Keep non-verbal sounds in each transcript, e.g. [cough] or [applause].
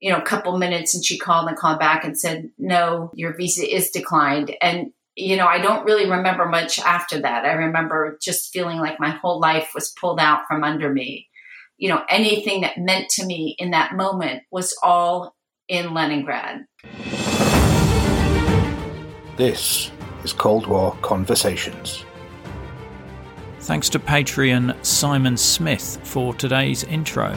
you know, a couple minutes and she called and called back and said, no, your visa is declined. And, you know, I don't really remember much after that. I remember just feeling like my whole life was pulled out from under me. You know, anything that meant to me in that moment was all in Leningrad. This is Cold War Conversations. Thanks to Patreon Simon Smith for today's intro.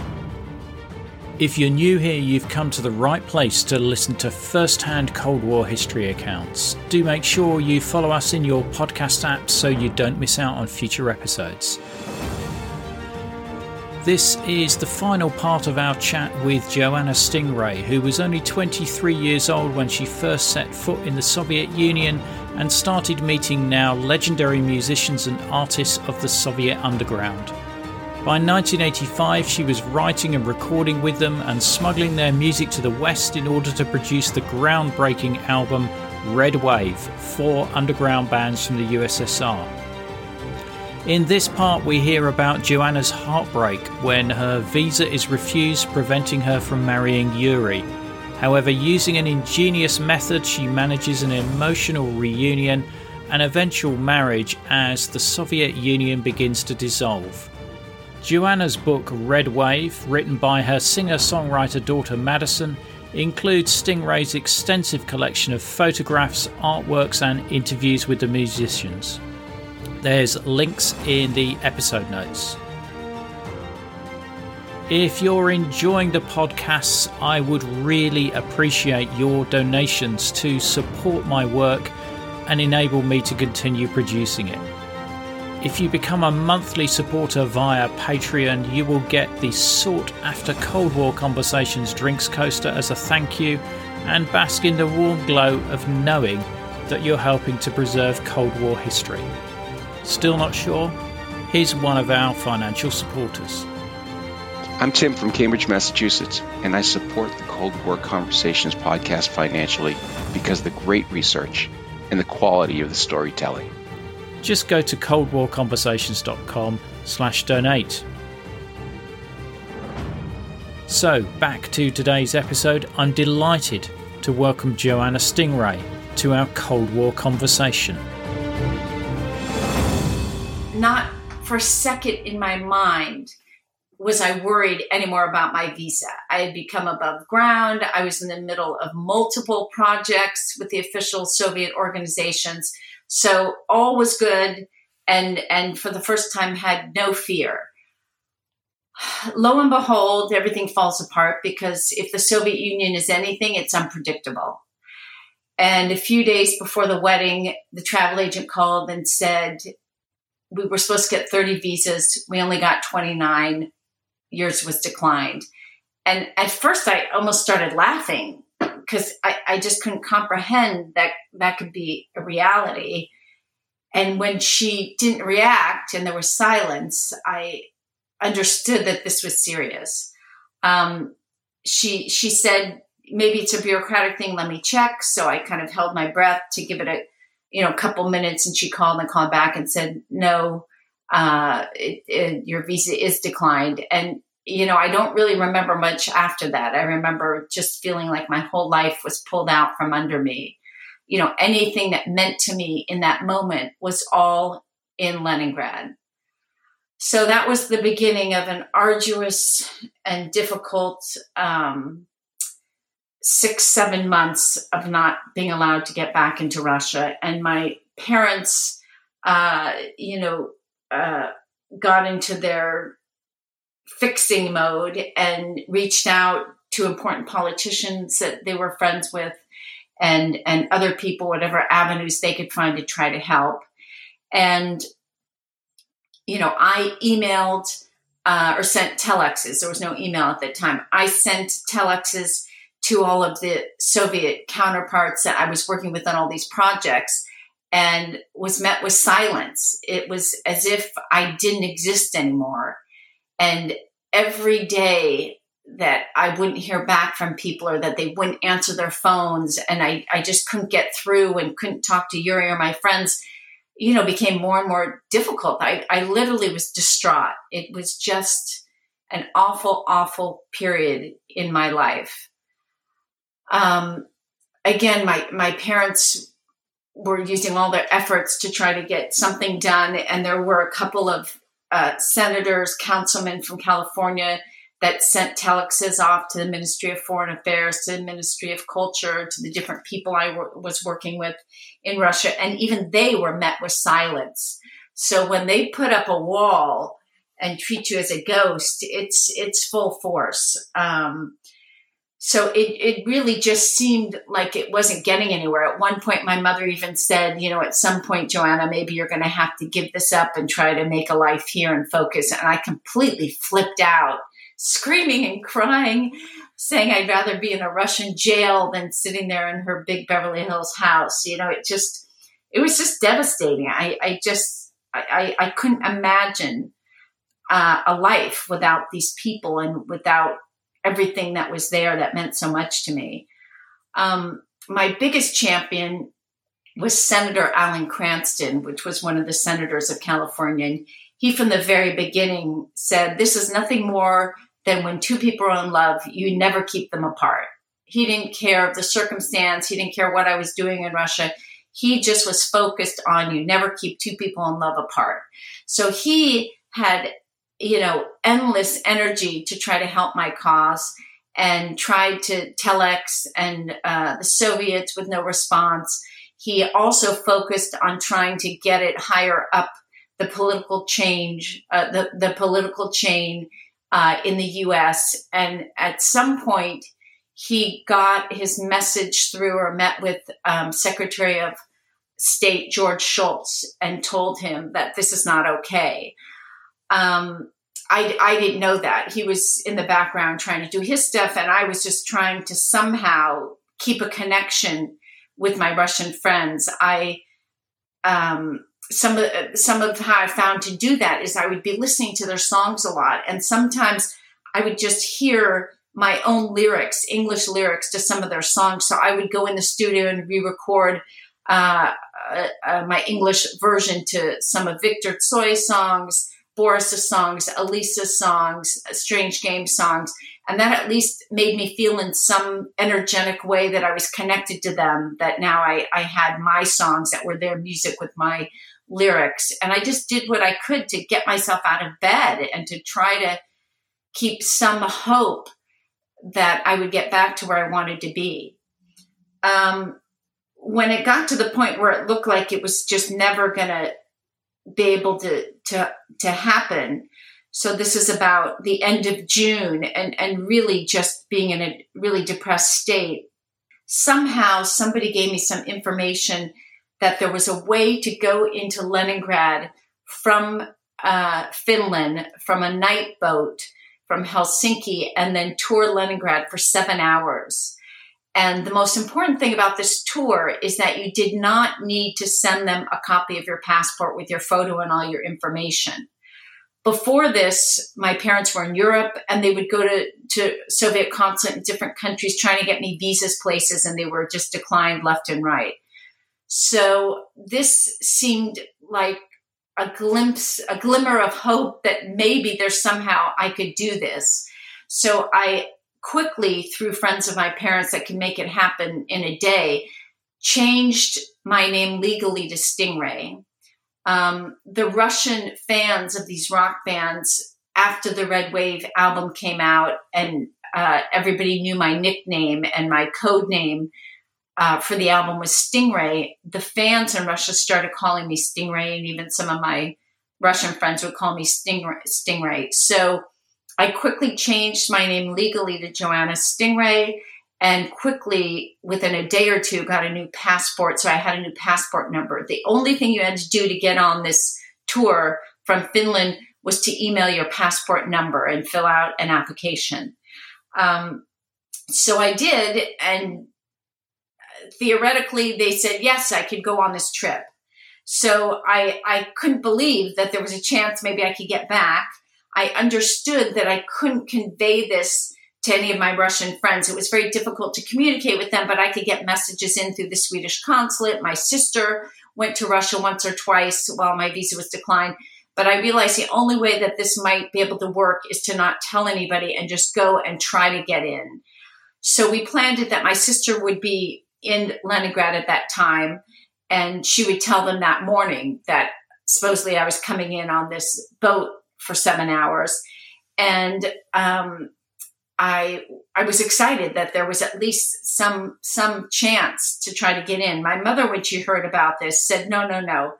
If you're new here, you've come to the right place to listen to first hand Cold War history accounts. Do make sure you follow us in your podcast app so you don't miss out on future episodes. This is the final part of our chat with Joanna Stingray, who was only 23 years old when she first set foot in the Soviet Union and started meeting now legendary musicians and artists of the Soviet underground. By 1985, she was writing and recording with them and smuggling their music to the West in order to produce the groundbreaking album Red Wave, four underground bands from the USSR. In this part, we hear about Joanna's heartbreak when her visa is refused, preventing her from marrying Yuri. However, using an ingenious method, she manages an emotional reunion and eventual marriage as the Soviet Union begins to dissolve. Joanna's book Red Wave, written by her singer songwriter daughter Madison, includes Stingray's extensive collection of photographs, artworks, and interviews with the musicians. There's links in the episode notes. If you're enjoying the podcasts, I would really appreciate your donations to support my work and enable me to continue producing it. If you become a monthly supporter via Patreon, you will get the sought after Cold War Conversations drinks coaster as a thank you and bask in the warm glow of knowing that you're helping to preserve Cold War history. Still not sure? Here's one of our financial supporters. I'm Tim from Cambridge, Massachusetts, and I support the Cold War Conversations podcast financially because of the great research and the quality of the storytelling just go to coldwarconversations.com slash donate. So, back to today's episode, I'm delighted to welcome Joanna Stingray to our Cold War conversation. Not for a second in my mind was I worried anymore about my visa. I had become above ground. I was in the middle of multiple projects with the official Soviet organizations so all was good and and for the first time had no fear. [sighs] Lo and behold, everything falls apart because if the Soviet Union is anything, it's unpredictable. And a few days before the wedding, the travel agent called and said, We were supposed to get 30 visas. We only got 29. Yours was declined. And at first, I almost started laughing because I, I just couldn't comprehend that that could be a reality. And when she didn't react and there was silence, I understood that this was serious. Um, she she said maybe it's a bureaucratic thing. Let me check. So I kind of held my breath to give it a you know couple minutes, and she called and called back and said no, uh, it, it, your visa is declined. And you know, I don't really remember much after that. I remember just feeling like my whole life was pulled out from under me. You know, anything that meant to me in that moment was all in Leningrad. So that was the beginning of an arduous and difficult um, six, seven months of not being allowed to get back into Russia. And my parents, uh, you know, uh, got into their fixing mode and reached out to important politicians that they were friends with and and other people whatever avenues they could find to try to help. And you know i emailed uh, or sent telexes. There was no email at that time. I sent telexes to all of the soviet counterparts that i was working with on all these projects and was met with silence. It was as if i didn't exist anymore and every day that I wouldn't hear back from people or that they wouldn't answer their phones and I, I just couldn't get through and couldn't talk to Yuri or my friends, you know, became more and more difficult. I, I literally was distraught. It was just an awful, awful period in my life. Um, again, my my parents were using all their efforts to try to get something done, and there were a couple of uh, senators, councilmen from California that sent telexes off to the Ministry of Foreign Affairs, to the Ministry of Culture, to the different people I w- was working with in Russia, and even they were met with silence. So when they put up a wall and treat you as a ghost, it's it's full force. Um, so it, it really just seemed like it wasn't getting anywhere. At one point, my mother even said, you know, at some point, Joanna, maybe you're going to have to give this up and try to make a life here and focus. And I completely flipped out, screaming and crying, saying I'd rather be in a Russian jail than sitting there in her big Beverly Hills house. You know, it just, it was just devastating. I, I just, I, I, I couldn't imagine uh, a life without these people and without everything that was there that meant so much to me. Um, my biggest champion was Senator Alan Cranston, which was one of the senators of California. And he, from the very beginning, said, This is nothing more than when two people are in love, you never keep them apart. He didn't care of the circumstance, he didn't care what I was doing in Russia. He just was focused on you never keep two people in love apart. So he had you know, endless energy to try to help my cause and tried to telex and uh, the Soviets with no response. He also focused on trying to get it higher up the political change, uh, the, the political chain uh, in the U.S. And at some point, he got his message through or met with um, Secretary of State George Shultz and told him that this is not okay. Um, I, I didn't know that. He was in the background trying to do his stuff, and I was just trying to somehow keep a connection with my Russian friends. I um, some of some of how I found to do that is I would be listening to their songs a lot, and sometimes I would just hear my own lyrics, English lyrics to some of their songs. So I would go in the studio and re-record uh, uh, uh, my English version to some of Victor Tsoi songs Boris's songs, Alisa's songs, Strange Game songs. And that at least made me feel in some energetic way that I was connected to them, that now I, I had my songs that were their music with my lyrics. And I just did what I could to get myself out of bed and to try to keep some hope that I would get back to where I wanted to be. Um, when it got to the point where it looked like it was just never going to be able to to to happen. So this is about the end of June and and really just being in a really depressed state. Somehow somebody gave me some information that there was a way to go into Leningrad from uh, Finland from a night boat from Helsinki and then tour Leningrad for seven hours. And the most important thing about this tour is that you did not need to send them a copy of your passport with your photo and all your information. Before this, my parents were in Europe and they would go to, to Soviet consulate in different countries trying to get me visas places and they were just declined left and right. So this seemed like a glimpse, a glimmer of hope that maybe there's somehow I could do this. So I quickly through friends of my parents that can make it happen in a day changed my name legally to stingray um, the russian fans of these rock bands after the red wave album came out and uh, everybody knew my nickname and my code name uh, for the album was stingray the fans in russia started calling me stingray and even some of my russian friends would call me stingray, stingray. so I quickly changed my name legally to Joanna Stingray and quickly, within a day or two, got a new passport. So I had a new passport number. The only thing you had to do to get on this tour from Finland was to email your passport number and fill out an application. Um, so I did, and theoretically, they said yes, I could go on this trip. So I I couldn't believe that there was a chance maybe I could get back. I understood that I couldn't convey this to any of my Russian friends. It was very difficult to communicate with them, but I could get messages in through the Swedish consulate. My sister went to Russia once or twice while my visa was declined. But I realized the only way that this might be able to work is to not tell anybody and just go and try to get in. So we planned it that my sister would be in Leningrad at that time, and she would tell them that morning that supposedly I was coming in on this boat for seven hours. And um, I I was excited that there was at least some some chance to try to get in. My mother, when she heard about this, said, "No, no, no,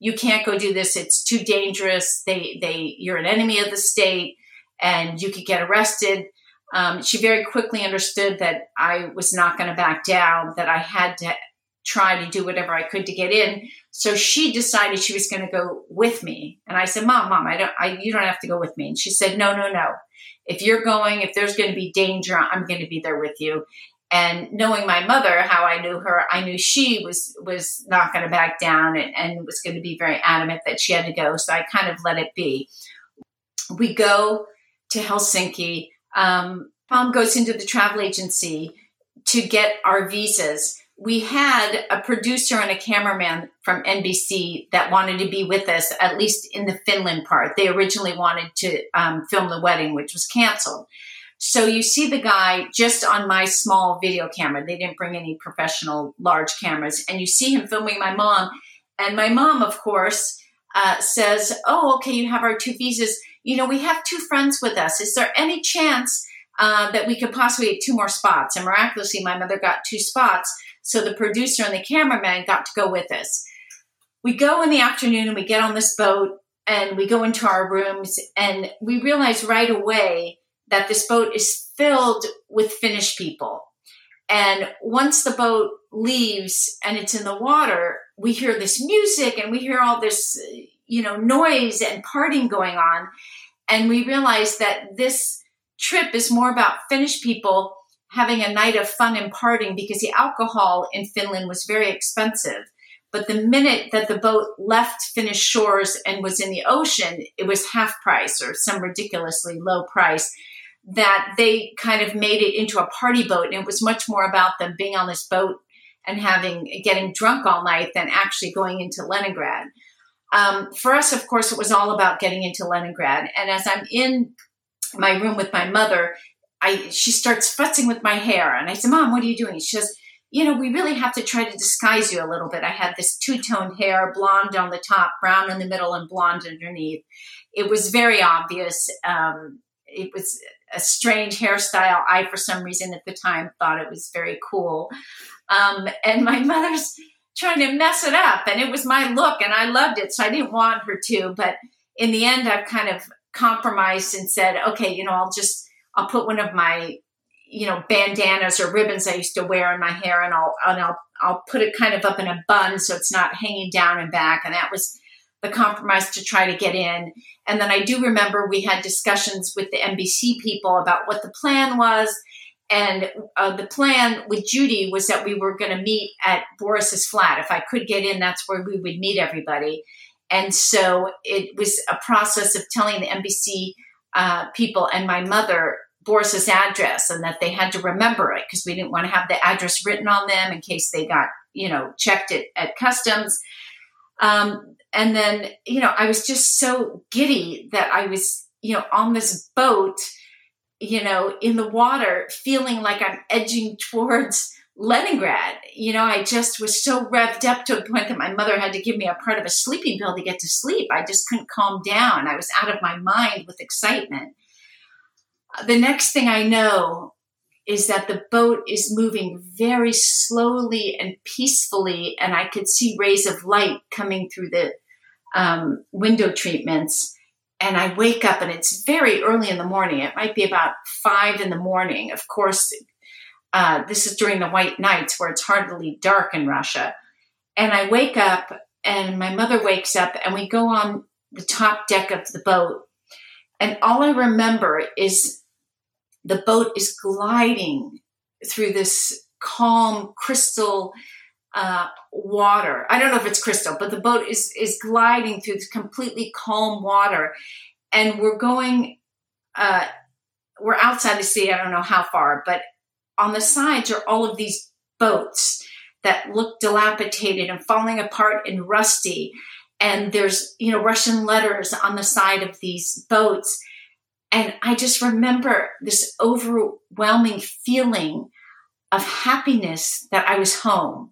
you can't go do this. It's too dangerous. They they you're an enemy of the state, and you could get arrested." Um, she very quickly understood that I was not going to back down. That I had to try to do whatever I could to get in. So she decided she was going to go with me, and I said, "Mom, mom, I don't. I you don't have to go with me." And she said, "No, no, no." if you're going, if there's going to be danger, I'm going to be there with you. And knowing my mother, how I knew her, I knew she was was not going to back down and, and was going to be very adamant that she had to go. So I kind of let it be. We go to Helsinki. Um, Mom goes into the travel agency to get our visas we had a producer and a cameraman from NBC that wanted to be with us, at least in the Finland part. They originally wanted to um, film the wedding, which was canceled. So you see the guy just on my small video camera. They didn't bring any professional large cameras. And you see him filming my mom. And my mom, of course, uh, says, Oh, okay, you have our two visas. You know, we have two friends with us. Is there any chance uh, that we could possibly get two more spots? And miraculously, my mother got two spots. So the producer and the cameraman got to go with us. We go in the afternoon and we get on this boat and we go into our rooms and we realize right away that this boat is filled with Finnish people. And once the boat leaves and it's in the water, we hear this music and we hear all this, you know, noise and partying going on. And we realize that this trip is more about Finnish people having a night of fun and partying because the alcohol in Finland was very expensive. But the minute that the boat left Finnish shores and was in the ocean, it was half price or some ridiculously low price. That they kind of made it into a party boat, and it was much more about them being on this boat and having getting drunk all night than actually going into Leningrad. Um, for us, of course, it was all about getting into Leningrad. And as I'm in my room with my mother, I she starts futzing with my hair, and I said, "Mom, what are you doing?" She says, "You know, we really have to try to disguise you a little bit." I had this two-toned hair, blonde on the top, brown in the middle, and blonde underneath. It was very obvious. Um, it was a strange hairstyle. I, for some reason, at the time, thought it was very cool. Um, and my [laughs] mother's trying to mess it up, and it was my look, and I loved it, so I didn't want her to. But in the end, I've kind of compromised and said, "Okay, you know, I'll just." I'll put one of my, you know, bandanas or ribbons I used to wear in my hair and I'll, and I'll, I'll put it kind of up in a bun so it's not hanging down and back. And that was the compromise to try to get in. And then I do remember we had discussions with the NBC people about what the plan was. And uh, the plan with Judy was that we were going to meet at Boris's flat. If I could get in, that's where we would meet everybody. And so it was a process of telling the NBC uh, people and my mother Boris's address and that they had to remember it because we didn't want to have the address written on them in case they got, you know, checked it at customs. Um, and then, you know, I was just so giddy that I was, you know, on this boat, you know, in the water, feeling like I'm edging [laughs] towards Leningrad. You know, I just was so revved up to a point that my mother had to give me a part of a sleeping pill to get to sleep. I just couldn't calm down. I was out of my mind with excitement the next thing I know is that the boat is moving very slowly and peacefully, and I could see rays of light coming through the um, window treatments. And I wake up, and it's very early in the morning. It might be about five in the morning. Of course, uh, this is during the white nights where it's hardly dark in Russia. And I wake up, and my mother wakes up, and we go on the top deck of the boat. And all I remember is the boat is gliding through this calm crystal uh, water. I don't know if it's crystal, but the boat is is gliding through this completely calm water, and we're going. Uh, we're outside the sea. I don't know how far, but on the sides are all of these boats that look dilapidated and falling apart and rusty. And there's you know Russian letters on the side of these boats, And I just remember this overwhelming feeling of happiness that I was home.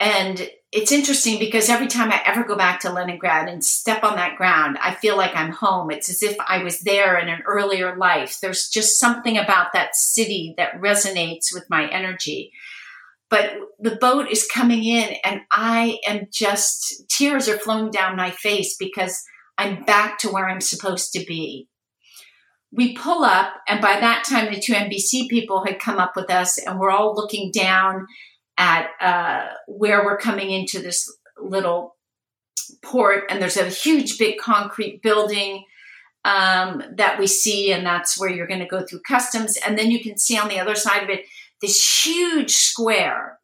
And it's interesting because every time I ever go back to Leningrad and step on that ground, I feel like I'm home. It's as if I was there in an earlier life. There's just something about that city that resonates with my energy. But the boat is coming in, and I am just, tears are flowing down my face because I'm back to where I'm supposed to be. We pull up, and by that time, the two NBC people had come up with us, and we're all looking down at uh, where we're coming into this little port, and there's a huge, big concrete building um, that we see, and that's where you're going to go through customs. And then you can see on the other side of it this huge square,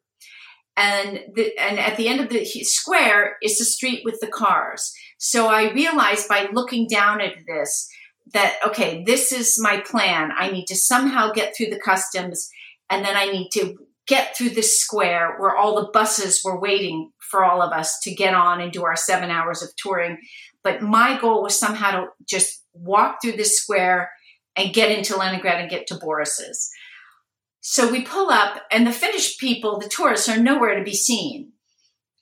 and the, and at the end of the square is the street with the cars. So I realized by looking down at this that okay, this is my plan. I need to somehow get through the customs, and then I need to get through this square where all the buses were waiting for all of us to get on and do our seven hours of touring. But my goal was somehow to just walk through this square and get into Leningrad and get to Boris's. So we pull up, and the Finnish people, the tourists, are nowhere to be seen.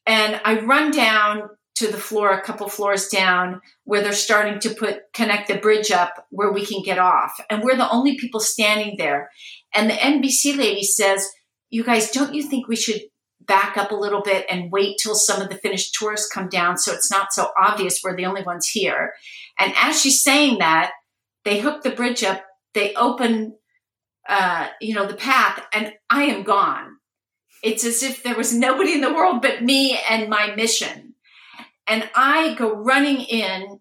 And I run down to the floor, a couple floors down, where they're starting to put connect the bridge up where we can get off. And we're the only people standing there. And the NBC lady says, you guys, don't you think we should back up a little bit and wait till some of the Finnish tourists come down so it's not so obvious we're the only ones here? And as she's saying that, they hook the bridge up, they open, uh, you know, the path, and I am gone. It's as if there was nobody in the world but me and my mission. And I go running in.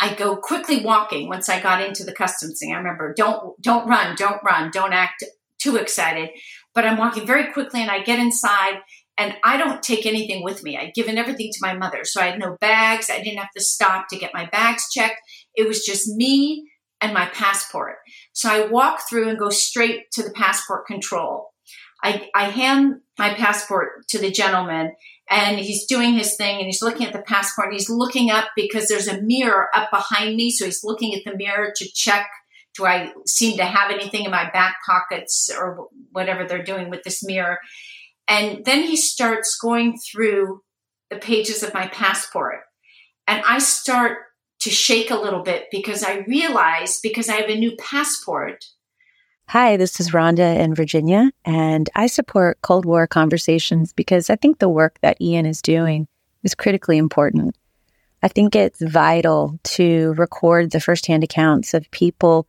I go quickly walking once I got into the customs thing. I remember, don't don't run, don't run, don't act too excited but I'm walking very quickly and I get inside and I don't take anything with me. I'd given everything to my mother. So I had no bags. I didn't have to stop to get my bags checked. It was just me and my passport. So I walk through and go straight to the passport control. I, I hand my passport to the gentleman and he's doing his thing and he's looking at the passport. He's looking up because there's a mirror up behind me. So he's looking at the mirror to check do I seem to have anything in my back pockets or whatever they're doing with this mirror? And then he starts going through the pages of my passport. And I start to shake a little bit because I realize because I have a new passport. Hi, this is Rhonda in Virginia, and I support Cold War conversations because I think the work that Ian is doing is critically important. I think it's vital to record the firsthand accounts of people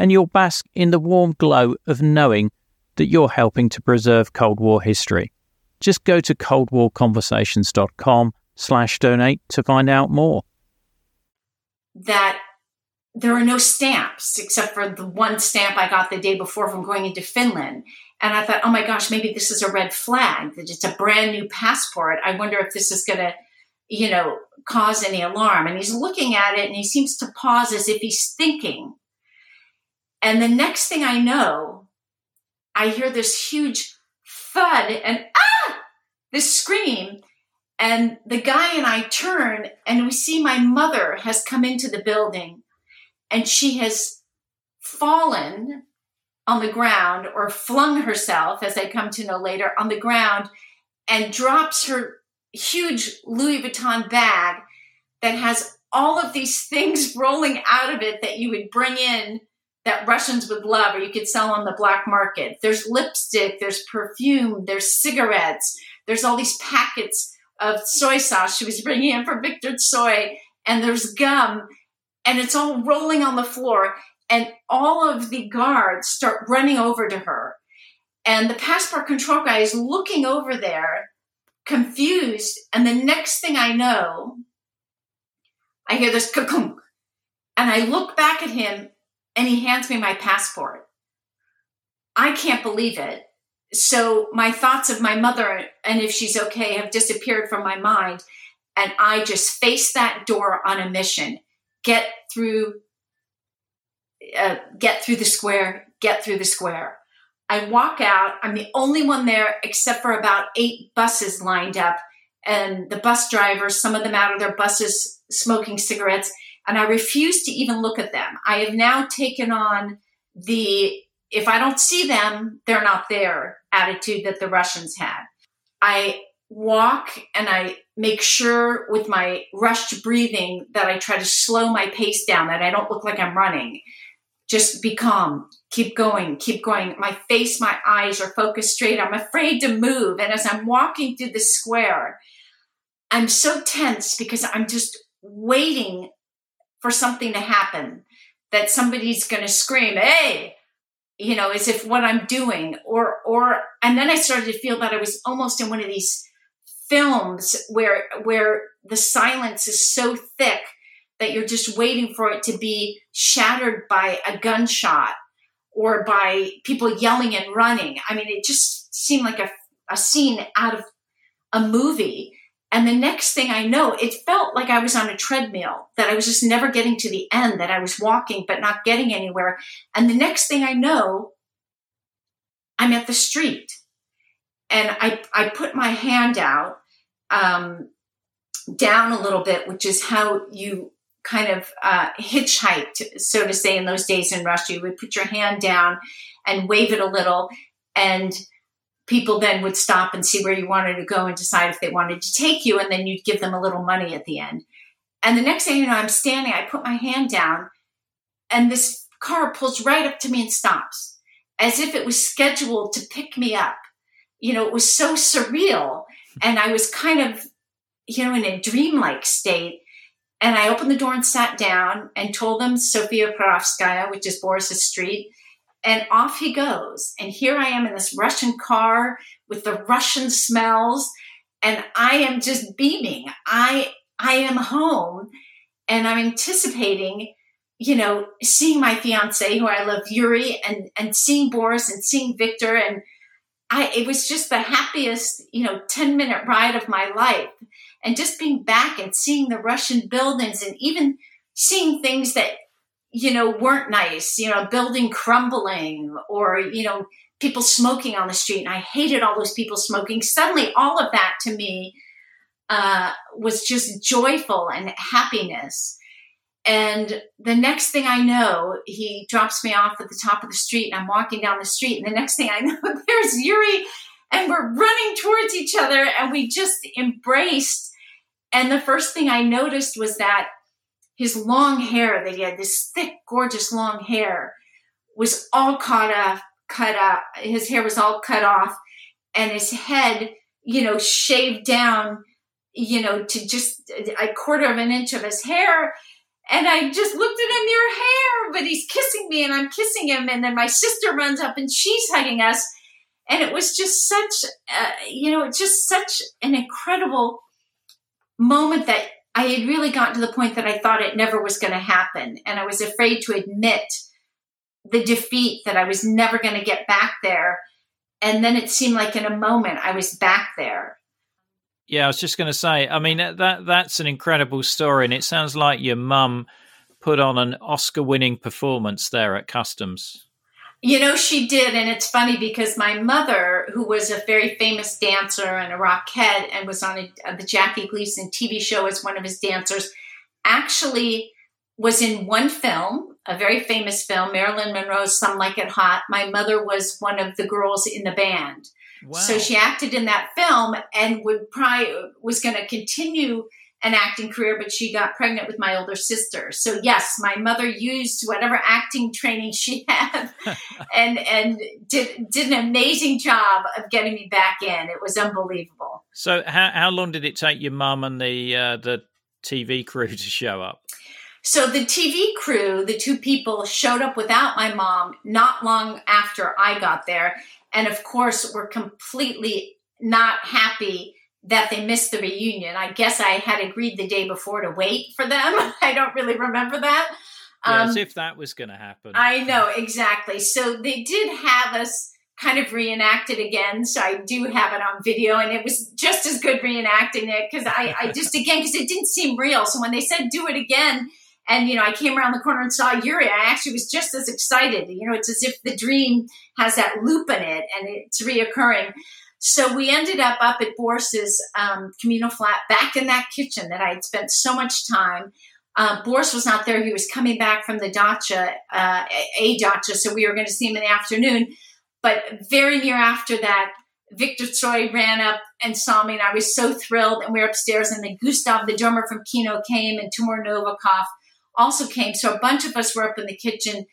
and you'll bask in the warm glow of knowing that you're helping to preserve Cold War history. Just go to coldwarconversations.com slash donate to find out more. That there are no stamps except for the one stamp I got the day before from going into Finland. And I thought, oh my gosh, maybe this is a red flag, that it's a brand new passport. I wonder if this is going to, you know, cause any alarm. And he's looking at it and he seems to pause as if he's thinking. And the next thing I know, I hear this huge thud and ah, this scream. And the guy and I turn and we see my mother has come into the building and she has fallen on the ground or flung herself, as I come to know later, on the ground and drops her huge Louis Vuitton bag that has all of these things [laughs] rolling out of it that you would bring in that Russians would love or you could sell on the black market. There's lipstick, there's perfume, there's cigarettes, there's all these packets of soy sauce she was bringing in for Victor Tsoi, and there's gum, and it's all rolling on the floor. And all of the guards start running over to her. And the passport control guy is looking over there, confused. And the next thing I know, I hear this kakunk And I look back at him and he hands me my passport. I can't believe it. So my thoughts of my mother and if she's okay have disappeared from my mind. And I just face that door on a mission. Get through, uh, get through the square, get through the square. I walk out. I'm the only one there except for about eight buses lined up. And the bus drivers, some of them out of their buses smoking cigarettes. And I refuse to even look at them. I have now taken on the if I don't see them, they're not there attitude that the Russians had. I walk and I make sure with my rushed breathing that I try to slow my pace down, that I don't look like I'm running. Just be calm, keep going, keep going. My face, my eyes are focused straight. I'm afraid to move. And as I'm walking through the square, I'm so tense because I'm just waiting for something to happen that somebody's going to scream, Hey, you know, as if what I'm doing or, or, and then I started to feel that I was almost in one of these films where, where the silence is so thick that you're just waiting for it to be shattered by a gunshot or by people yelling and running. I mean, it just seemed like a, a scene out of a movie. And the next thing I know, it felt like I was on a treadmill, that I was just never getting to the end, that I was walking but not getting anywhere. And the next thing I know, I'm at the street. And I, I put my hand out um, down a little bit, which is how you kind of uh, hitchhiked, so to say, in those days in Russia. You would put your hand down and wave it a little. And people then would stop and see where you wanted to go and decide if they wanted to take you, and then you'd give them a little money at the end. And the next thing you know, I'm standing, I put my hand down, and this car pulls right up to me and stops as if it was scheduled to pick me up. You know, it was so surreal. Hmm. And I was kind of, you know, in a dreamlike state. And I opened the door and sat down and told them Sofia Perovskaya, which is Boris's street, and off he goes. And here I am in this Russian car with the Russian smells, and I am just beaming. I I am home, and I'm anticipating, you know, seeing my fiance, who I love, Yuri, and and seeing Boris and seeing Victor, and I it was just the happiest, you know, ten minute ride of my life, and just being back and seeing the Russian buildings, and even seeing things that you know, weren't nice, you know, building crumbling or, you know, people smoking on the street. And I hated all those people smoking. Suddenly, all of that to me uh, was just joyful and happiness. And the next thing I know, he drops me off at the top of the street and I'm walking down the street. And the next thing I [laughs] know, there's Yuri and we're running towards each other and we just embraced. And the first thing I noticed was that his long hair that he had, this thick, gorgeous long hair, was all cut off, cut off. His hair was all cut off, and his head, you know, shaved down, you know, to just a quarter of an inch of his hair. And I just looked at him, your hair, but he's kissing me and I'm kissing him. And then my sister runs up and she's hugging us. And it was just such, you know, just such an incredible moment that I had really gotten to the point that I thought it never was going to happen. And I was afraid to admit the defeat that I was never going to get back there. And then it seemed like in a moment I was back there. Yeah, I was just going to say, I mean, that that's an incredible story. And it sounds like your mum put on an Oscar winning performance there at Customs. You know, she did. And it's funny because my mother, who was a very famous dancer and a rockette and was on a, uh, the Jackie Gleason TV show as one of his dancers, actually was in one film, a very famous film, Marilyn Monroe's Some Like It Hot. My mother was one of the girls in the band. Wow. So she acted in that film and would probably was going to continue an acting career, but she got pregnant with my older sister. So yes, my mother used whatever acting training she [laughs] had [laughs] and and did did an amazing job of getting me back in. It was unbelievable. So how how long did it take your mum and the uh, the TV crew [laughs] to show up? So the TV crew, the two people showed up without my mom not long after I got there and of course were completely not happy that they missed the reunion. I guess I had agreed the day before to wait for them. [laughs] I don't really remember that. Um, as if that was going to happen. I know exactly. So they did have us kind of reenacted again. So I do have it on video, and it was just as good reenacting it because I, I [laughs] just again because it didn't seem real. So when they said do it again, and you know I came around the corner and saw Yuri, I actually was just as excited. You know, it's as if the dream has that loop in it and it's reoccurring. So we ended up up at Boris's um, communal flat, back in that kitchen that I had spent so much time. Uh, Boris was not there; he was coming back from the dacha, uh, a dacha, so we were going to see him in the afternoon. But very near after that, Victor Tsoi ran up and saw me, and I was so thrilled. And we were upstairs, and then Gustav, the drummer from Kino, came, and Timur Novikov also came. So a bunch of us were up in the kitchen,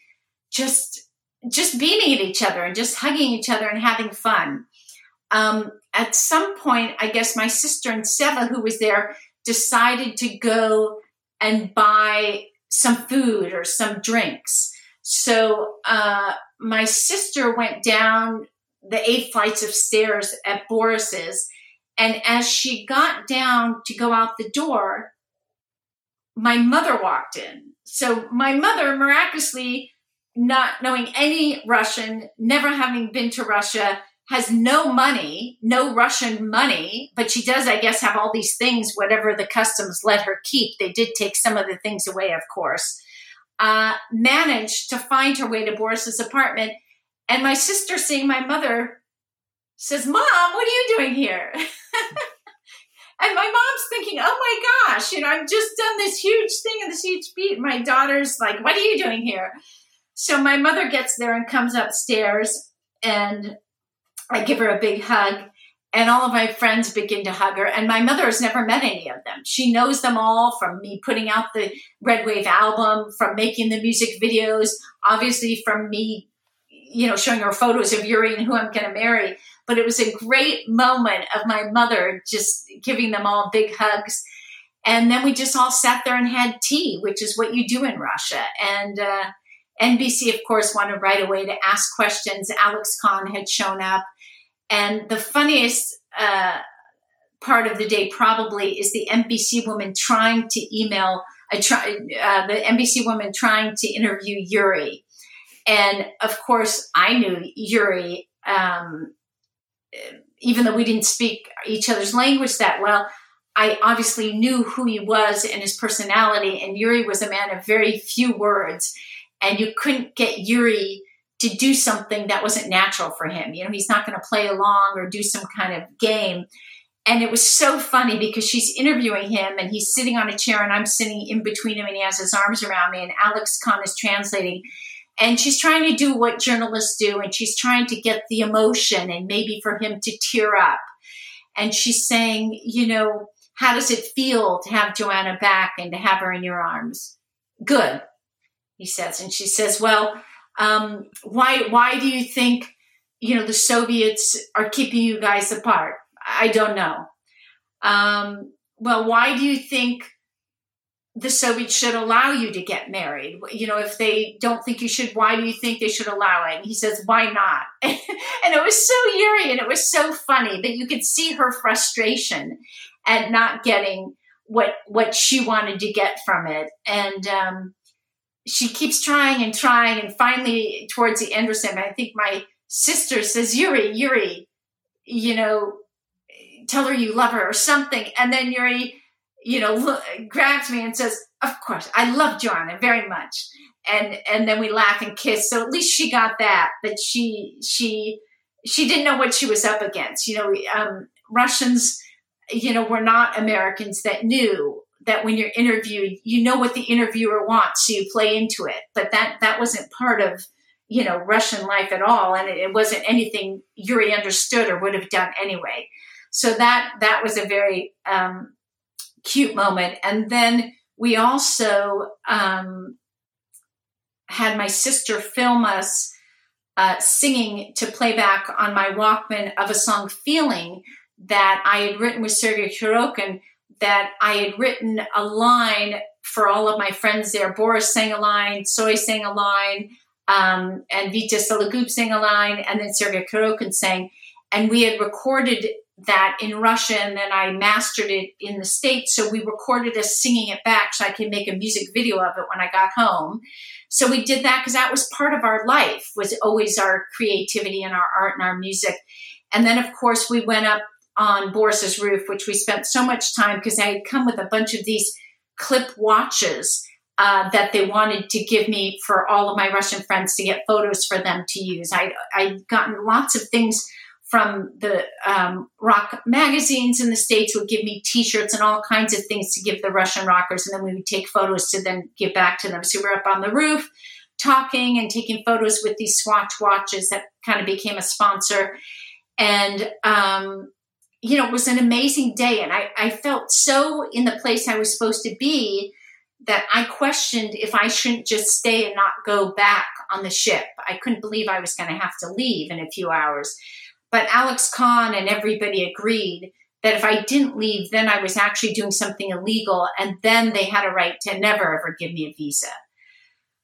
just just beaming at each other and just hugging each other and having fun. Um, at some point, I guess my sister and Seva, who was there, decided to go and buy some food or some drinks. So uh, my sister went down the eight flights of stairs at Boris's. And as she got down to go out the door, my mother walked in. So my mother miraculously, not knowing any Russian, never having been to Russia, has no money, no Russian money, but she does, I guess, have all these things, whatever the customs let her keep. They did take some of the things away, of course. Uh, managed to find her way to Boris's apartment. And my sister, seeing my mother, says, Mom, what are you doing here? [laughs] and my mom's thinking, oh my gosh, you know, I've just done this huge thing and this huge beat. My daughter's like, what are you doing here? So my mother gets there and comes upstairs and I give her a big hug, and all of my friends begin to hug her. And my mother has never met any of them. She knows them all from me putting out the Red Wave album, from making the music videos, obviously from me, you know, showing her photos of Yuri and who I'm going to marry. But it was a great moment of my mother just giving them all big hugs. And then we just all sat there and had tea, which is what you do in Russia. And, uh, NBC, of course, wanted right away to ask questions. Alex Kahn had shown up. And the funniest uh, part of the day probably is the NBC woman trying to email, uh, try, uh, the NBC woman trying to interview Yuri. And of course, I knew Yuri, um, even though we didn't speak each other's language that well. I obviously knew who he was and his personality, and Yuri was a man of very few words. And you couldn't get Yuri to do something that wasn't natural for him. You know, he's not going to play along or do some kind of game. And it was so funny because she's interviewing him and he's sitting on a chair and I'm sitting in between him and he has his arms around me and Alex Kahn is translating. And she's trying to do what journalists do and she's trying to get the emotion and maybe for him to tear up. And she's saying, you know, how does it feel to have Joanna back and to have her in your arms? Good, he says. And she says, well, um, why why do you think you know the Soviets are keeping you guys apart? I don't know. Um, well, why do you think the Soviets should allow you to get married? You know, if they don't think you should, why do you think they should allow it? And he says, why not? [laughs] and it was so eerie and it was so funny that you could see her frustration at not getting what what she wanted to get from it. And um, she keeps trying and trying, and finally, towards the end of the I think my sister says, "Yuri, Yuri, you know, tell her you love her or something," and then Yuri, you know, look, grabs me and says, "Of course, I love Joanna very much," and and then we laugh and kiss. So at least she got that, but she she she didn't know what she was up against. You know, um, Russians, you know, were not Americans that knew that when you're interviewed, you know what the interviewer wants, so you play into it. But that that wasn't part of you know Russian life at all, and it, it wasn't anything Yuri understood or would have done anyway. So that that was a very um, cute moment. And then we also um, had my sister film us uh, singing to playback on my Walkman of a song "Feeling" that I had written with Sergei Kuryokhin that I had written a line for all of my friends there. Boris sang a line, Tsoi sang a line, um, and Vita Sologub sang a line, and then Sergei Kuryokhin sang. And we had recorded that in Russia and then I mastered it in the States. So we recorded us singing it back so I could make a music video of it when I got home. So we did that because that was part of our life, was always our creativity and our art and our music. And then, of course, we went up on Boris's roof, which we spent so much time because I had come with a bunch of these clip watches uh, that they wanted to give me for all of my Russian friends to get photos for them to use. I, I'd gotten lots of things from the um, rock magazines in the States would give me t-shirts and all kinds of things to give the Russian rockers. And then we would take photos to then give back to them. So we were up on the roof talking and taking photos with these Swatch watches that kind of became a sponsor. And, um, you know, it was an amazing day. And I, I felt so in the place I was supposed to be that I questioned if I shouldn't just stay and not go back on the ship. I couldn't believe I was going to have to leave in a few hours. But Alex Kahn and everybody agreed that if I didn't leave, then I was actually doing something illegal, and then they had a right to never ever give me a visa.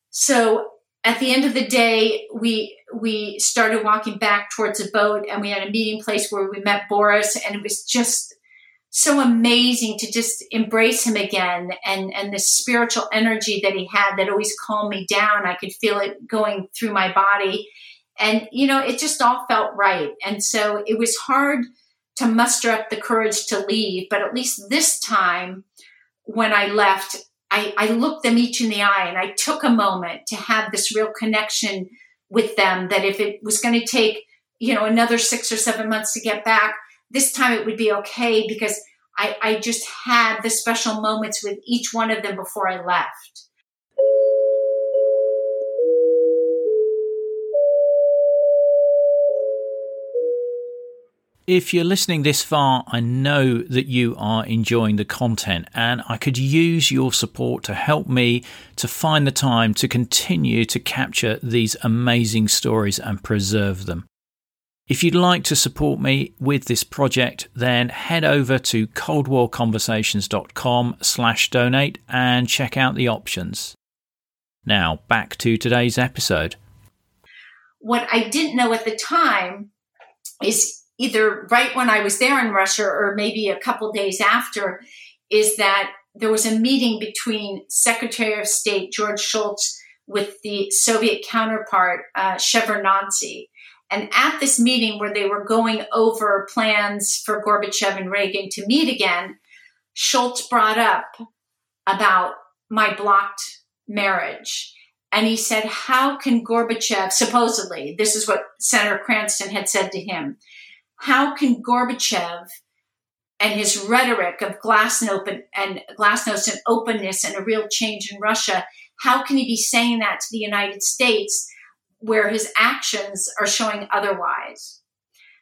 So at the end of the day, we we started walking back towards a boat, and we had a meeting place where we met Boris, and it was just so amazing to just embrace him again and and the spiritual energy that he had that always calmed me down i could feel it going through my body and, you know, it just all felt right. And so it was hard to muster up the courage to leave. But at least this time, when I left, I, I looked them each in the eye and I took a moment to have this real connection with them that if it was going to take, you know, another six or seven months to get back, this time it would be okay because I, I just had the special moments with each one of them before I left. If you're listening this far, I know that you are enjoying the content, and I could use your support to help me to find the time to continue to capture these amazing stories and preserve them. If you'd like to support me with this project, then head over to coldwarconversations.com slash donate and check out the options. Now, back to today's episode. What I didn't know at the time is either right when I was there in Russia or maybe a couple days after, is that there was a meeting between Secretary of State George Shultz with the Soviet counterpart, uh, Shevardnadze. And at this meeting where they were going over plans for Gorbachev and Reagan to meet again, Shultz brought up about my blocked marriage. And he said, How can Gorbachev, supposedly, this is what Senator Cranston had said to him, how can Gorbachev and his rhetoric of glasnost and glasnost and openness and a real change in Russia, how can he be saying that to the United States where his actions are showing otherwise?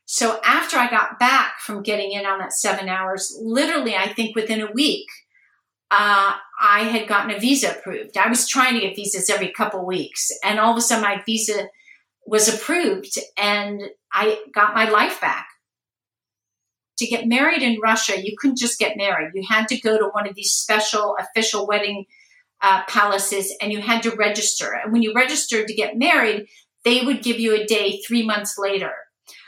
So after I got back from getting in on that seven hours, literally, I think within a week, uh, I had gotten a visa approved. I was trying to get visas every couple weeks, and all of a sudden, my visa was approved, and I got my life back to get married in Russia, you couldn't just get married. You had to go to one of these special official wedding uh, palaces and you had to register. And when you registered to get married, they would give you a day three months later.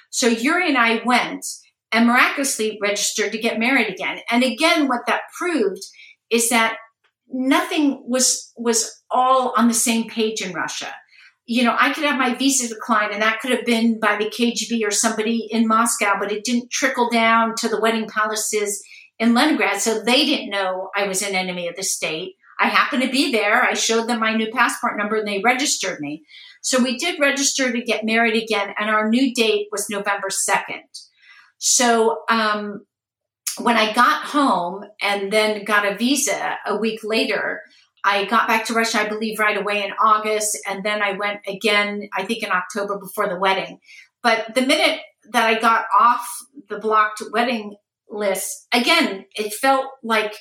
So Yuri and I went and miraculously registered to get married again. And again, what that proved is that nothing was was all on the same page in Russia you know, I could have my visa declined, and that could have been by the KGB or somebody in Moscow, but it didn't trickle down to the wedding palaces in Leningrad. So they didn't know I was an enemy of the state. I happened to be there. I showed them my new passport number and they registered me. So we did register to get married again, and our new date was November 2nd. So um, when I got home and then got a visa a week later, I got back to Russia, I believe, right away in August. And then I went again, I think in October before the wedding. But the minute that I got off the blocked wedding list, again, it felt like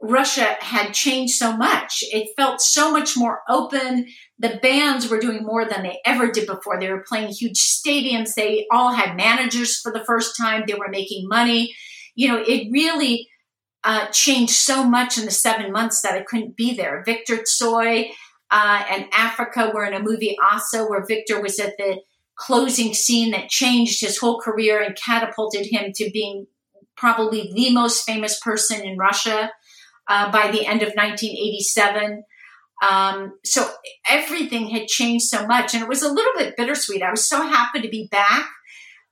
Russia had changed so much. It felt so much more open. The bands were doing more than they ever did before. They were playing huge stadiums. They all had managers for the first time. They were making money. You know, it really uh, changed so much in the seven months that I couldn't be there. Victor Tsoi uh, and Afrika were in a movie also where Victor was at the closing scene that changed his whole career and catapulted him to being probably the most famous person in Russia uh, by the end of 1987. Um, so everything had changed so much, and it was a little bit bittersweet. I was so happy to be back,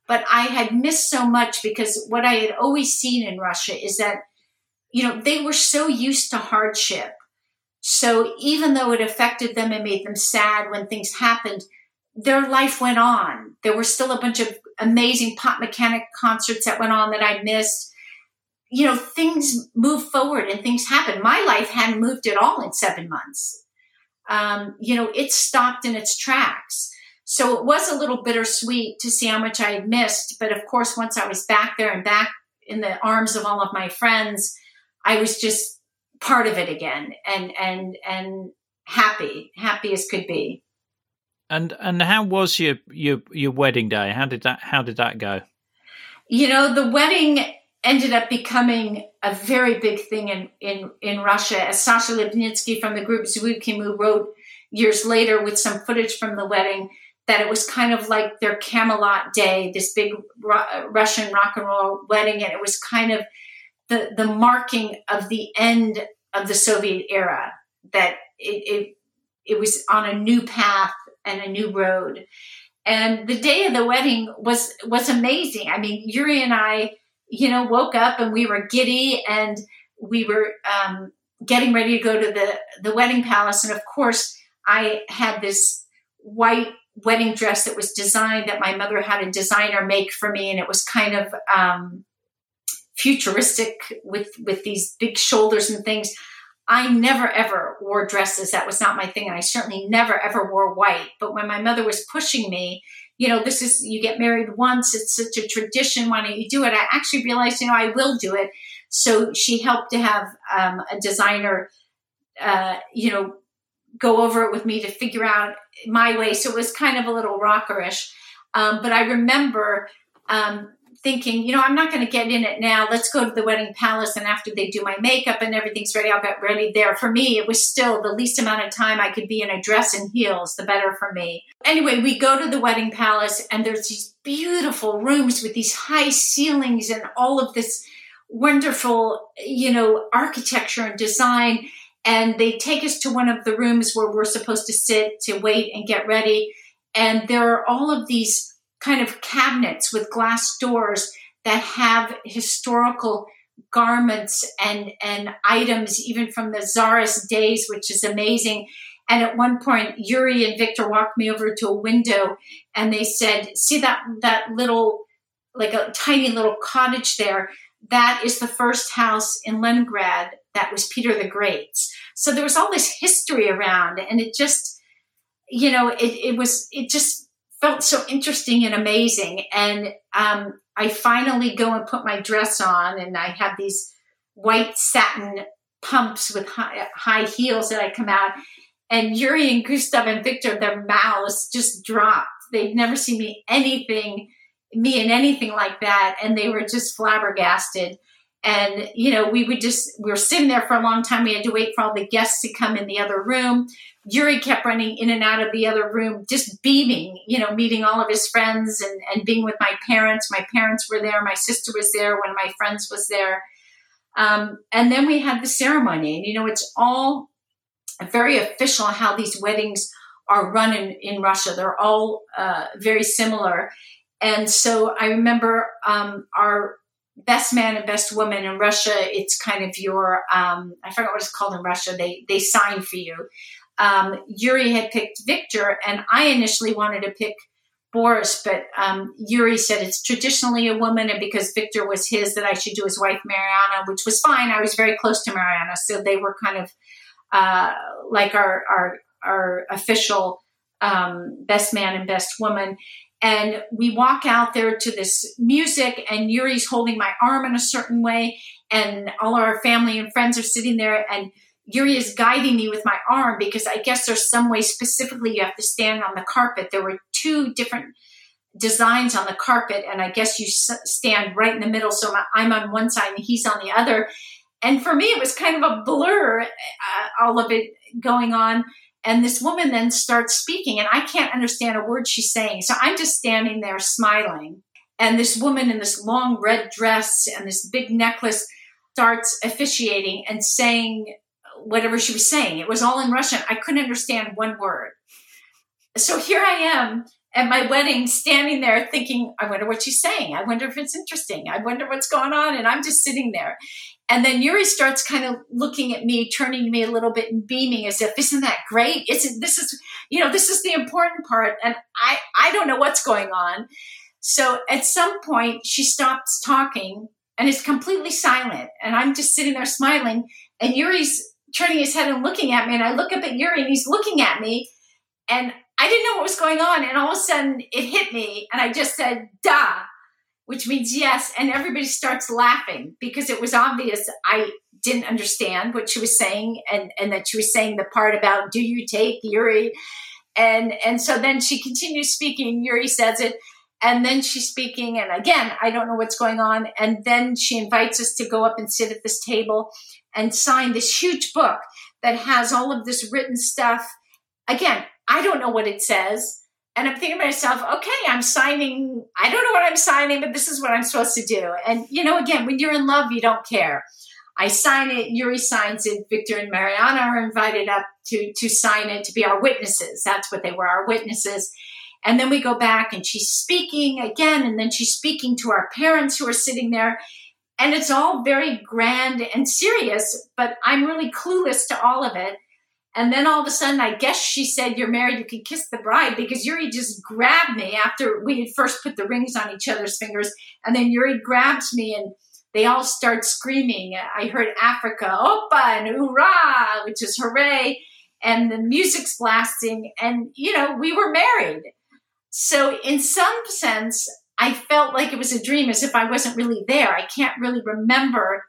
but I had missed so much because what I had always seen in Russia is that, you know, they were so used to hardship. So even though it affected them and made them sad when things happened, their life went on. There were still a bunch of amazing pop mechanic concerts that went on that I missed. You know, things move forward and things happen. My life hadn't moved at all in seven months. Um, you know, it stopped in its tracks. So it was a little bittersweet to see how much I had missed. But of course, once I was back there and back in the arms of all of my friends, I was just part of it again and, and, and happy, happy as could be. And and how was your your your wedding day? How did that how did that go? You know, the wedding ended up becoming a very big thing in in in Russia. As Sasha Lipnitsky from the group Zvuki wrote years later with some footage from the wedding that it was kind of like their Camelot day, this big Ru- Russian rock and roll wedding, and it was kind of the the marking of the end of the Soviet era. That it, it it was on a new path and a new road. And the day of the wedding was was amazing. I mean, Yuri and I, you know, woke up and we were giddy and we were um, getting ready to go to the the wedding palace. And of course, I had this white wedding dress that was designed that my mother had a designer make for me, and it was kind of um, futuristic with with these big shoulders and things. I never ever wore dresses. That was not my thing. And I certainly never ever wore white. But when my mother was pushing me, you know, this is, you get married once. It's such a tradition. Why don't you do it? I actually realized, you know, I will do it. So she helped to have um, a designer, uh, you know, go over it with me to figure out my way. So it was kind of a little rockerish. Um, but I remember um, thinking, you know, I'm not going to get in it now. Let's go to the wedding palace. And after they do my makeup and everything's ready, I'll get ready there. For me, it was still the least amount of time I could be in a dress and heels, the better for me. Anyway, we go to the wedding palace and there's these beautiful rooms with these high ceilings and all of this wonderful, you know, architecture and design. And they take us to one of the rooms where we're supposed to sit to wait and get ready. And there are all of these kind of cabinets with glass doors that have historical garments and and items even from the czarist days which is amazing. And at one point yuri and victor walked me over to a window and they said see that that little like a tiny little cottage there? That is the first house in leningrad that was peter the great's. So there was all this history around and it just you know it, it was it just felt so interesting and amazing. And um, I finally go and put my dress on, and I have these white satin pumps with high, high heels that I come out. And Yuri and Gustav and Victor, their mouths just dropped. They'd never seen me anything, me in anything like that, and they were just flabbergasted. And you know, we would just we were sitting there for a long time. We had to wait for all the guests to come in the other room. Yuri kept running in and out of the other room, just beaming, you know, meeting all of his friends and, and being with my parents. My parents were there. My sister was there. One of my friends was there. Um, and then we had the ceremony. And, you know, it's all very official how these weddings are run in, in Russia. They're all uh, very similar. And so I remember um, our best man and best woman in Russia. It's kind of your, um, I forgot what it's called in Russia. They, they sign for you um, Yuri had picked Victor, and I initially wanted to pick Boris, but um, Yuri said it's traditionally a woman, and because Victor was his, that I should do his wife Mariana, which was fine. I was very close to Mariana, so they were kind of uh, like our our our official um, best man and best woman. And we walk out there to this music, and Yuri's holding my arm in a certain way, and all our family and friends are sitting there, and Yuri is guiding me with my arm because I guess there's some way specifically you have to stand on the carpet. There were two different designs on the carpet, and I guess you stand right in the middle. So I'm on one side and he's on the other. And for me, it was kind of a blur, uh, all of it going on. And this woman then starts speaking, and I can't understand a word she's saying. So I'm just standing there smiling. And this woman in this long red dress and this big necklace starts officiating and saying whatever she was saying. It was all in Russian. I couldn't understand one word. So here I am at my wedding, standing there thinking, I wonder what she's saying. I wonder if it's interesting. I wonder what's going on. And I'm just sitting there. And then Yuri starts kind of looking at me, turning me a little bit and beaming as if, isn't that great? Isn't this is, you know, this is the important part. And I, I don't know what's going on. So at some point she stops talking and is completely silent. And I'm just sitting there smiling. And Yuri's turning his head and looking at me. And I look up at Yuri and he's looking at me. And I didn't know what was going on. And all of a sudden it hit me. And I just said, da which means yes. And everybody starts laughing because it was obvious I didn't understand what she was saying and, and that she was saying the part about do you take Yuri? And and so then she continues speaking, Yuri says it, and then she's speaking, and again, I don't know what's going on. And then she invites us to go up and sit at this table and sign this huge book that has all of this written stuff. Again, I don't know what it says and I'm thinking to myself, okay, I'm signing, I don't know what I'm signing, but this is what I'm supposed to do. And, you know, again, when you're in love, you don't care. I sign it, Yuri signs it, Victor and Mariana are invited up to, to sign it, to be our witnesses. That's what they were, our witnesses. And then we go back and she's speaking again, and then she's speaking to our parents who are sitting there. And it's all very grand and serious, but I'm really clueless to all of it. And then all of a sudden, I guess she said, You're married, you can kiss the bride because Yuri just grabbed me after we had first put the rings on each other's fingers. And then Yuri grabs me and they all start screaming. I heard Africa, Opa, and Hoorah, which is hooray. And the music's blasting. And, you know, we were married. So, in some sense, I felt like it was a dream as if I wasn't really there. I can't really remember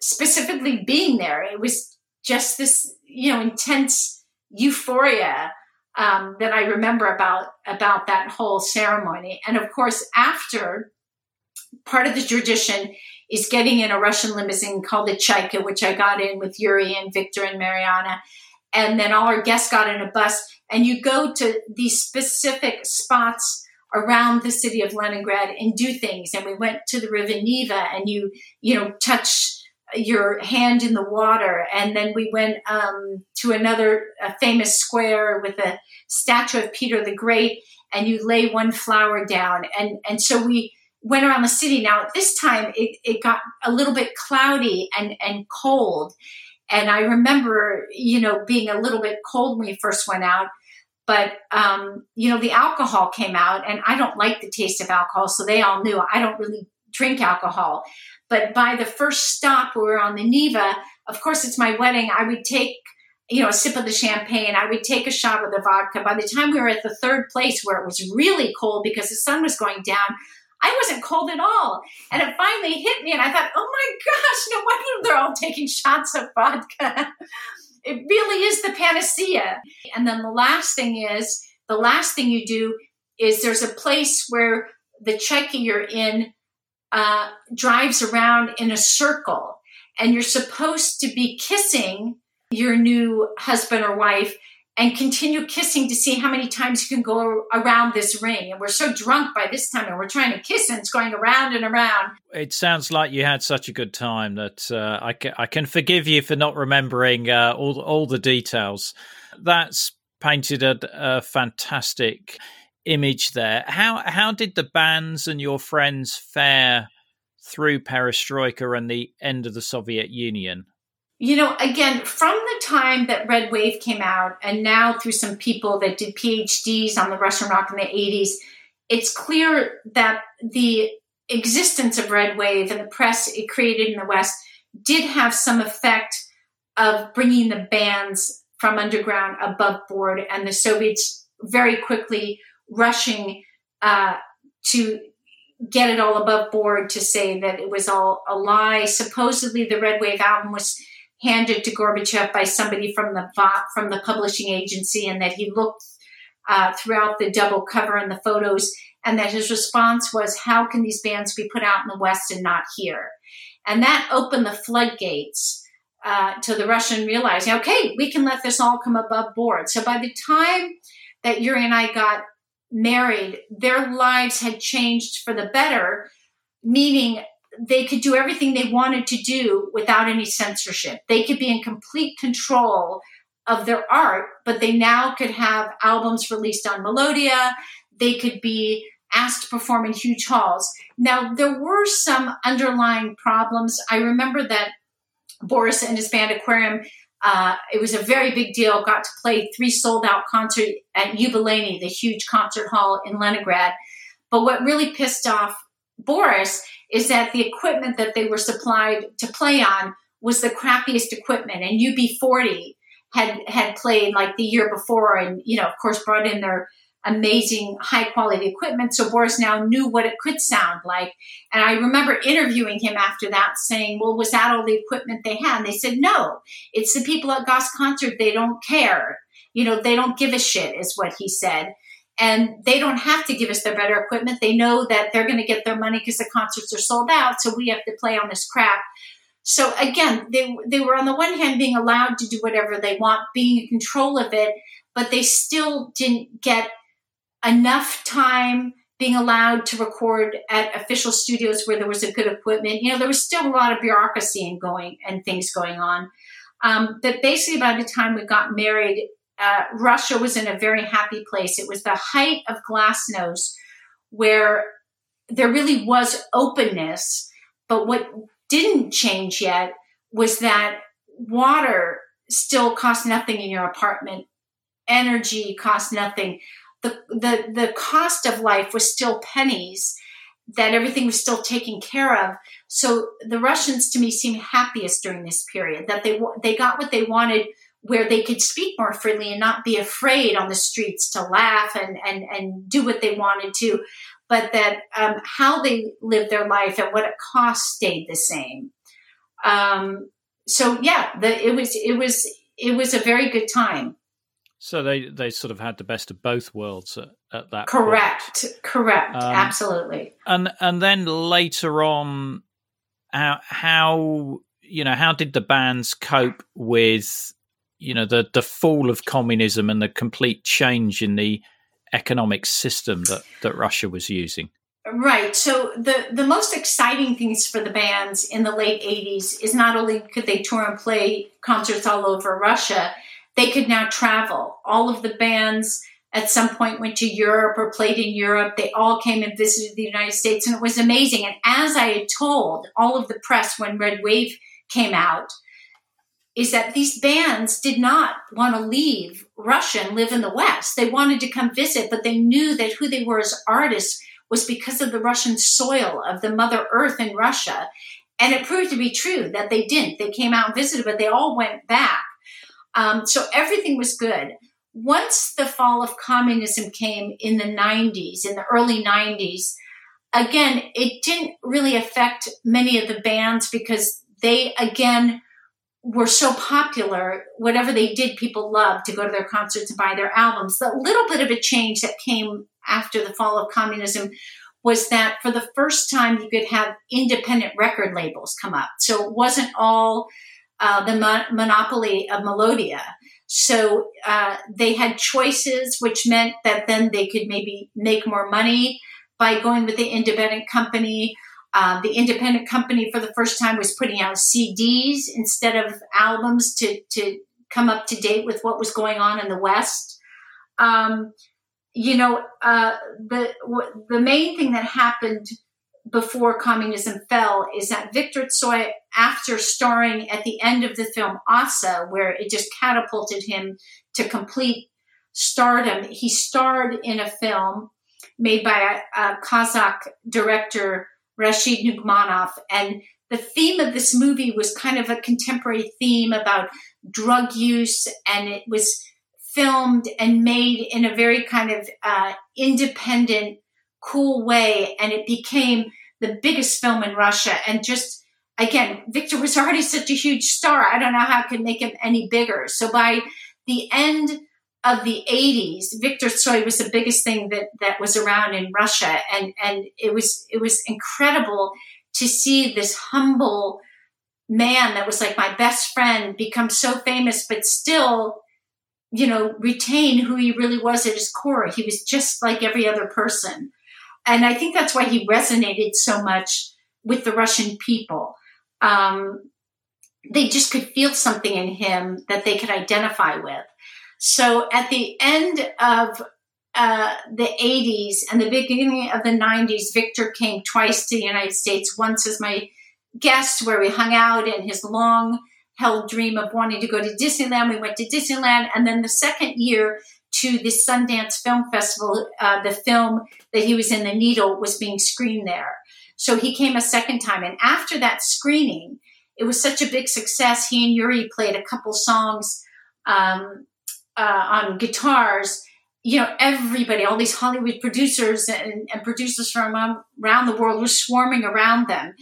specifically being there. It was just this, you know, intense euphoria um, that I remember about about that whole ceremony. And of course, after part of the tradition is getting in a Russian limousine called the Chaika, which I got in with Yuri and Victor and Mariana. And then all our guests got in a bus, and you go to these specific spots around the city of Leningrad and do things. And we went to the River Neva, and you, you know, touch your hand in the water. And then we went um, to another famous square with a statue of Peter the Great, and you lay one flower down. And, and so we went around the city. Now, at this time, it, it got a little bit cloudy and, and cold. And I remember, you know, being a little bit cold when we first went out. But, um, you know, the alcohol came out, and I don't like the taste of alcohol. So they all knew I don't really drink alcohol. But by the first stop, we were on the Neva. Of course, it's my wedding. I would take, you know, a sip of the champagne. I would take a shot of the vodka. By the time we were at the third place where it was really cold because the sun was going down, I wasn't cold at all. And it finally hit me, and I thought, oh my gosh, no wonder they're all taking shots of vodka. [laughs] it really is the panacea. And then the last thing is the last thing you do is there's a place where the Chaika you're in uh, drives around in a circle, and you're supposed to be kissing your new husband or wife and continue kissing to see how many times you can go around this ring. And we're so drunk by this time, and we're trying to kiss, and it's going around and around. It sounds like you had such a good time that uh, I, can, I can forgive you for not remembering uh, all all the details. That's painted a, a fantastic image there. How how did the bands and your friends fare through perestroika and the end of the Soviet Union? You know, again, from the time that Red Wave came out, and now through some people that did PhDs on the Russian rock in the 80s, it's clear that the existence of Red Wave and the press it created in the West did have some effect of bringing the bands from underground above board, and the Soviets very quickly rushing uh, to get it all above board to say that it was all a lie. Supposedly, the Red Wave album was handed to Gorbachev by somebody from the from the publishing agency, and that he looked uh, throughout the double cover and the photos, and that his response was, "How can these bands be put out in the West and not here?" And that opened the floodgates uh, to the Russian realizing, okay, we can let this all come above board. So by the time that Yuri and I got married, their lives had changed for the better, meaning they could do everything they wanted to do without any censorship. They could be in complete control of their art, but they now could have albums released on Melodiya. They could be asked to perform in huge halls. Now, there were some underlying problems. I remember that Boris and his band Aquarium, uh, it was a very big deal, got to play three sold out concerts at Yubileyniy, the huge concert hall in Leningrad. But what really pissed off Boris is that the equipment that they were supplied to play on was the crappiest equipment. And UB40 had had played like the year before, and you know, of course, brought in their amazing high quality equipment. So Boris now knew what it could sound like. And I remember interviewing him after that saying, well, was that all the equipment they had? And they said, no, it's the people at Goskontsert. They don't care. You know, they don't give a shit is what he said. And they don't have to give us their better equipment. They know that they're going to get their money because the concerts are sold out. So we have to play on this crap. So again, they, they were on the one hand being allowed to do whatever they want, being in control of it, but they still didn't get enough time being allowed to record at official studios where there was a good equipment. You know, there was still a lot of bureaucracy and going and things going on. Um, but basically, by the time we got married, uh, Russia was in a very happy place. It was the height of glasnost, where there really was openness. But what didn't change yet was that water still cost nothing in your apartment, energy cost nothing the, the, the cost of life was still pennies, that everything was still taken care of. So the Russians to me seemed happiest during this period, that they, they got what they wanted where they could speak more freely and not be afraid on the streets to laugh and, and, and do what they wanted to, but that um, how they lived their life and what it cost stayed the same. Um, so yeah, the, it was it was it was a very good time. So they they sort of had the best of both worlds at, at that. Correct. Point. Correct. Um, Absolutely. And and then later on, how how you know how did the bands cope with you know the the fall of communism and the complete change in the economic system that that Russia was using? Right. So the the most exciting things for the bands in the late 80s is not only could they tour and play concerts all over Russia, they could now travel. All of the bands at some point went to Europe or played in Europe. They all came and visited the United States, and it was amazing. And as I had told all of the press when Red Wave came out, is that these bands did not want to leave Russia and live in the West. They wanted to come visit, but they knew that who they were as artists was because of the Russian soil, of the Mother Earth in Russia. And it proved to be true that they didn't. They came out and visited, but they all went back. Um, so everything was good. Once the fall of communism came in the 90s, in the early 90s, again, it didn't really affect many of the bands because they, again, were so popular. Whatever they did, people loved to go to their concerts and buy their albums. The little bit of a change that came after the fall of communism was that for the first time you could have independent record labels come up. So it wasn't all uh, the mon- monopoly of Melodiya. So uh, they had choices, which meant that then they could maybe make more money by going with the independent company. Uh, the independent company for the first time was putting out CDs instead of albums to to come up to date with what was going on in the West. Um, you know, uh, the the main thing that happened before communism fell is that Victor Tsoi, after starring at the end of the film Assa, where it just catapulted him to complete stardom, he starred in a film made by a, a Kazakh director, Rashid Nugmanov. And the theme of this movie was kind of a contemporary theme about drug use, and it was filmed and made in a very kind of uh, independent cool way. And it became the biggest film in Russia. And just, again, Victor was [laughs] already such a huge star. I don't know how I could make him any bigger. So by the end of the 80s, Victor Tsoi was the biggest thing that, that was around in Russia. And, and it was, it was incredible to see this humble, man that was like my best friend become so famous, but still, you know, retain who he really was at his core. He was just like every other person. And I think that's why he resonated so much with the Russian people. Um, they just could feel something in him that they could identify with. So at the end of uh, the 80s and the beginning of the 90s, Victor came twice to the United States, once as my guest, where we hung out in his long held dream of wanting to go to Disneyland. We went to Disneyland. And then the second year to the Sundance Film Festival, uh, the film that he was in, The Needle, was being screened there. So he came a second time. And after that screening, it was such a big success. He and Yuri played a couple songs um, uh, on guitars you know, everybody, all these Hollywood producers and, and producers from around the world were swarming around them.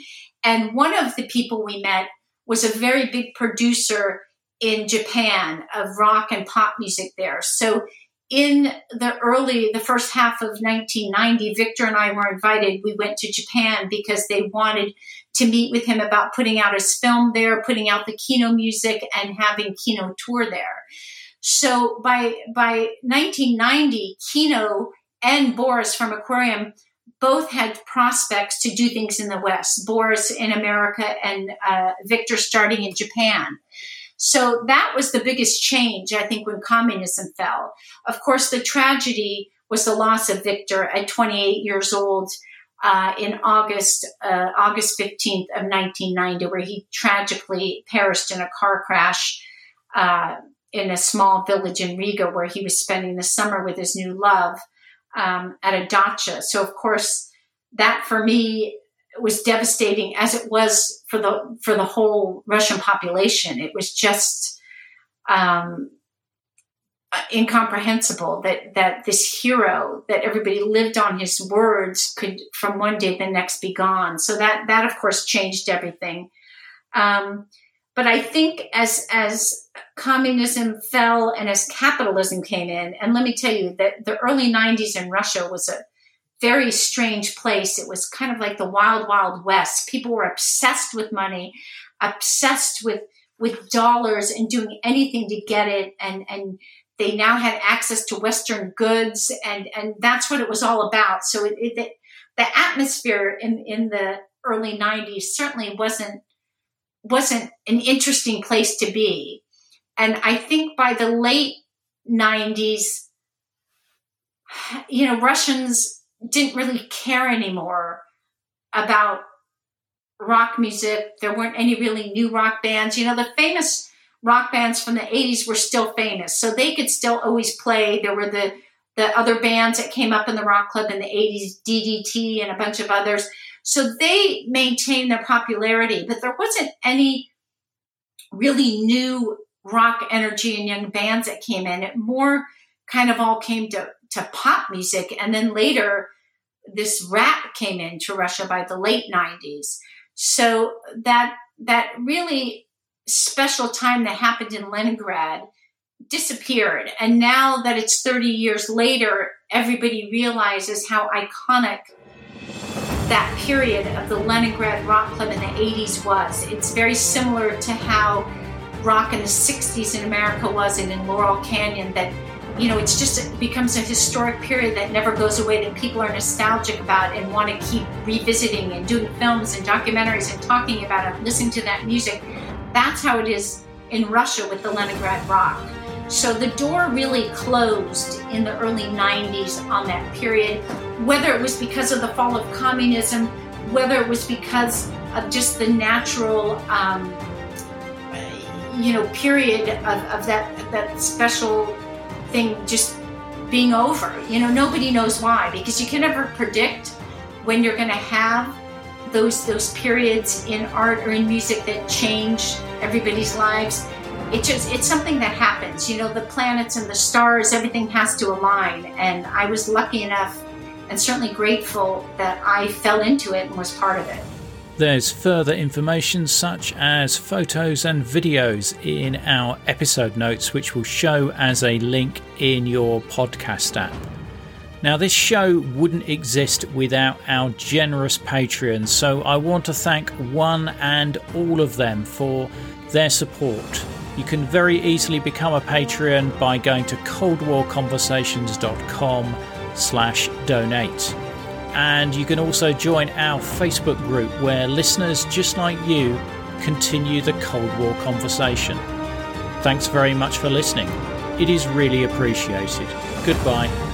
And one of the people we met was a very big producer in Japan of rock and pop music there. So in the early, the first half of 1990, Victor and I were invited. We went to Japan because they wanted to meet with him about putting out his film there, putting out the Kino music, and having Kino tour there. So by by 1990, Kino and Boris from Aquarium both had prospects to do things in the West. Boris in America and uh, Victor starting in Japan. So that was the biggest change, I think, when communism fell. Of course, the tragedy was the loss of Victor at 28 years old uh, in August, uh, August 15th of 1990, where he tragically perished in a car crash uh, in a small village in Riga where he was spending the summer with his new love um, at a dacha. So, of course, that for me was devastating as it was for the for the whole Russian population. It was just um, incomprehensible that that this hero that everybody lived on his words could from one day to the next be gone. So that that of course changed everything. Um, but I think as as communism fell and as capitalism came in, and let me tell you that the early '90s in Russia was a very strange place. It was kind of like the wild, wild west. People were obsessed with money, obsessed with with dollars, and doing anything to get it. And and they now had access to Western goods, and and that's what it was all about. So it, it, the atmosphere in in the early '90s certainly wasn't wasn't an interesting place to be. And I think by the late 90s, you know, Russians didn't really care anymore about rock music. There weren't any really new rock bands. You know, the famous rock bands from the 80s were still famous. So they could still always play. There were the the other bands that came up in the rock club in the 80s, DDT and a bunch of others. So they maintained their popularity, but there wasn't any really new rock energy and young bands that came in. It more kind of all came to, to pop music. And then later, this rap came into Russia by the late 90s. So that, that really special time that happened in Leningrad disappeared. And now that it's 30 years later, everybody realizes how iconic that period of the Leningrad Rock Club in the 80s was. It's very similar to how rock in the 60s in America was and in Laurel Canyon that you know it's just it becomes a historic period that never goes away that people are nostalgic about and want to keep revisiting and doing films and documentaries and talking about it listening to that music. That's how it is in Russia with the Leningrad Rock. So the door really closed in the early 90s on that period, whether it was because of the fall of communism, whether it was because of just the natural, um, you know, period of, of that that special thing just being over. You know, nobody knows why because you can never predict when you're going to have those those periods in art or in music that change everybody's lives it just it's something that happens you know the planets and the stars everything has to align and i was lucky enough and certainly grateful that i fell into it and was part of it there's further information such as photos and videos in our episode notes which will show as a link in your podcast app Now, this show wouldn't exist without our generous Patreons, so I want to thank one and all of them for their support. You can very easily become a Patreon by going to coldwarconversations.com slash donate. And you can also join our Facebook group where listeners just like you continue the Cold War conversation. Thanks very much for listening. It is really appreciated. Goodbye.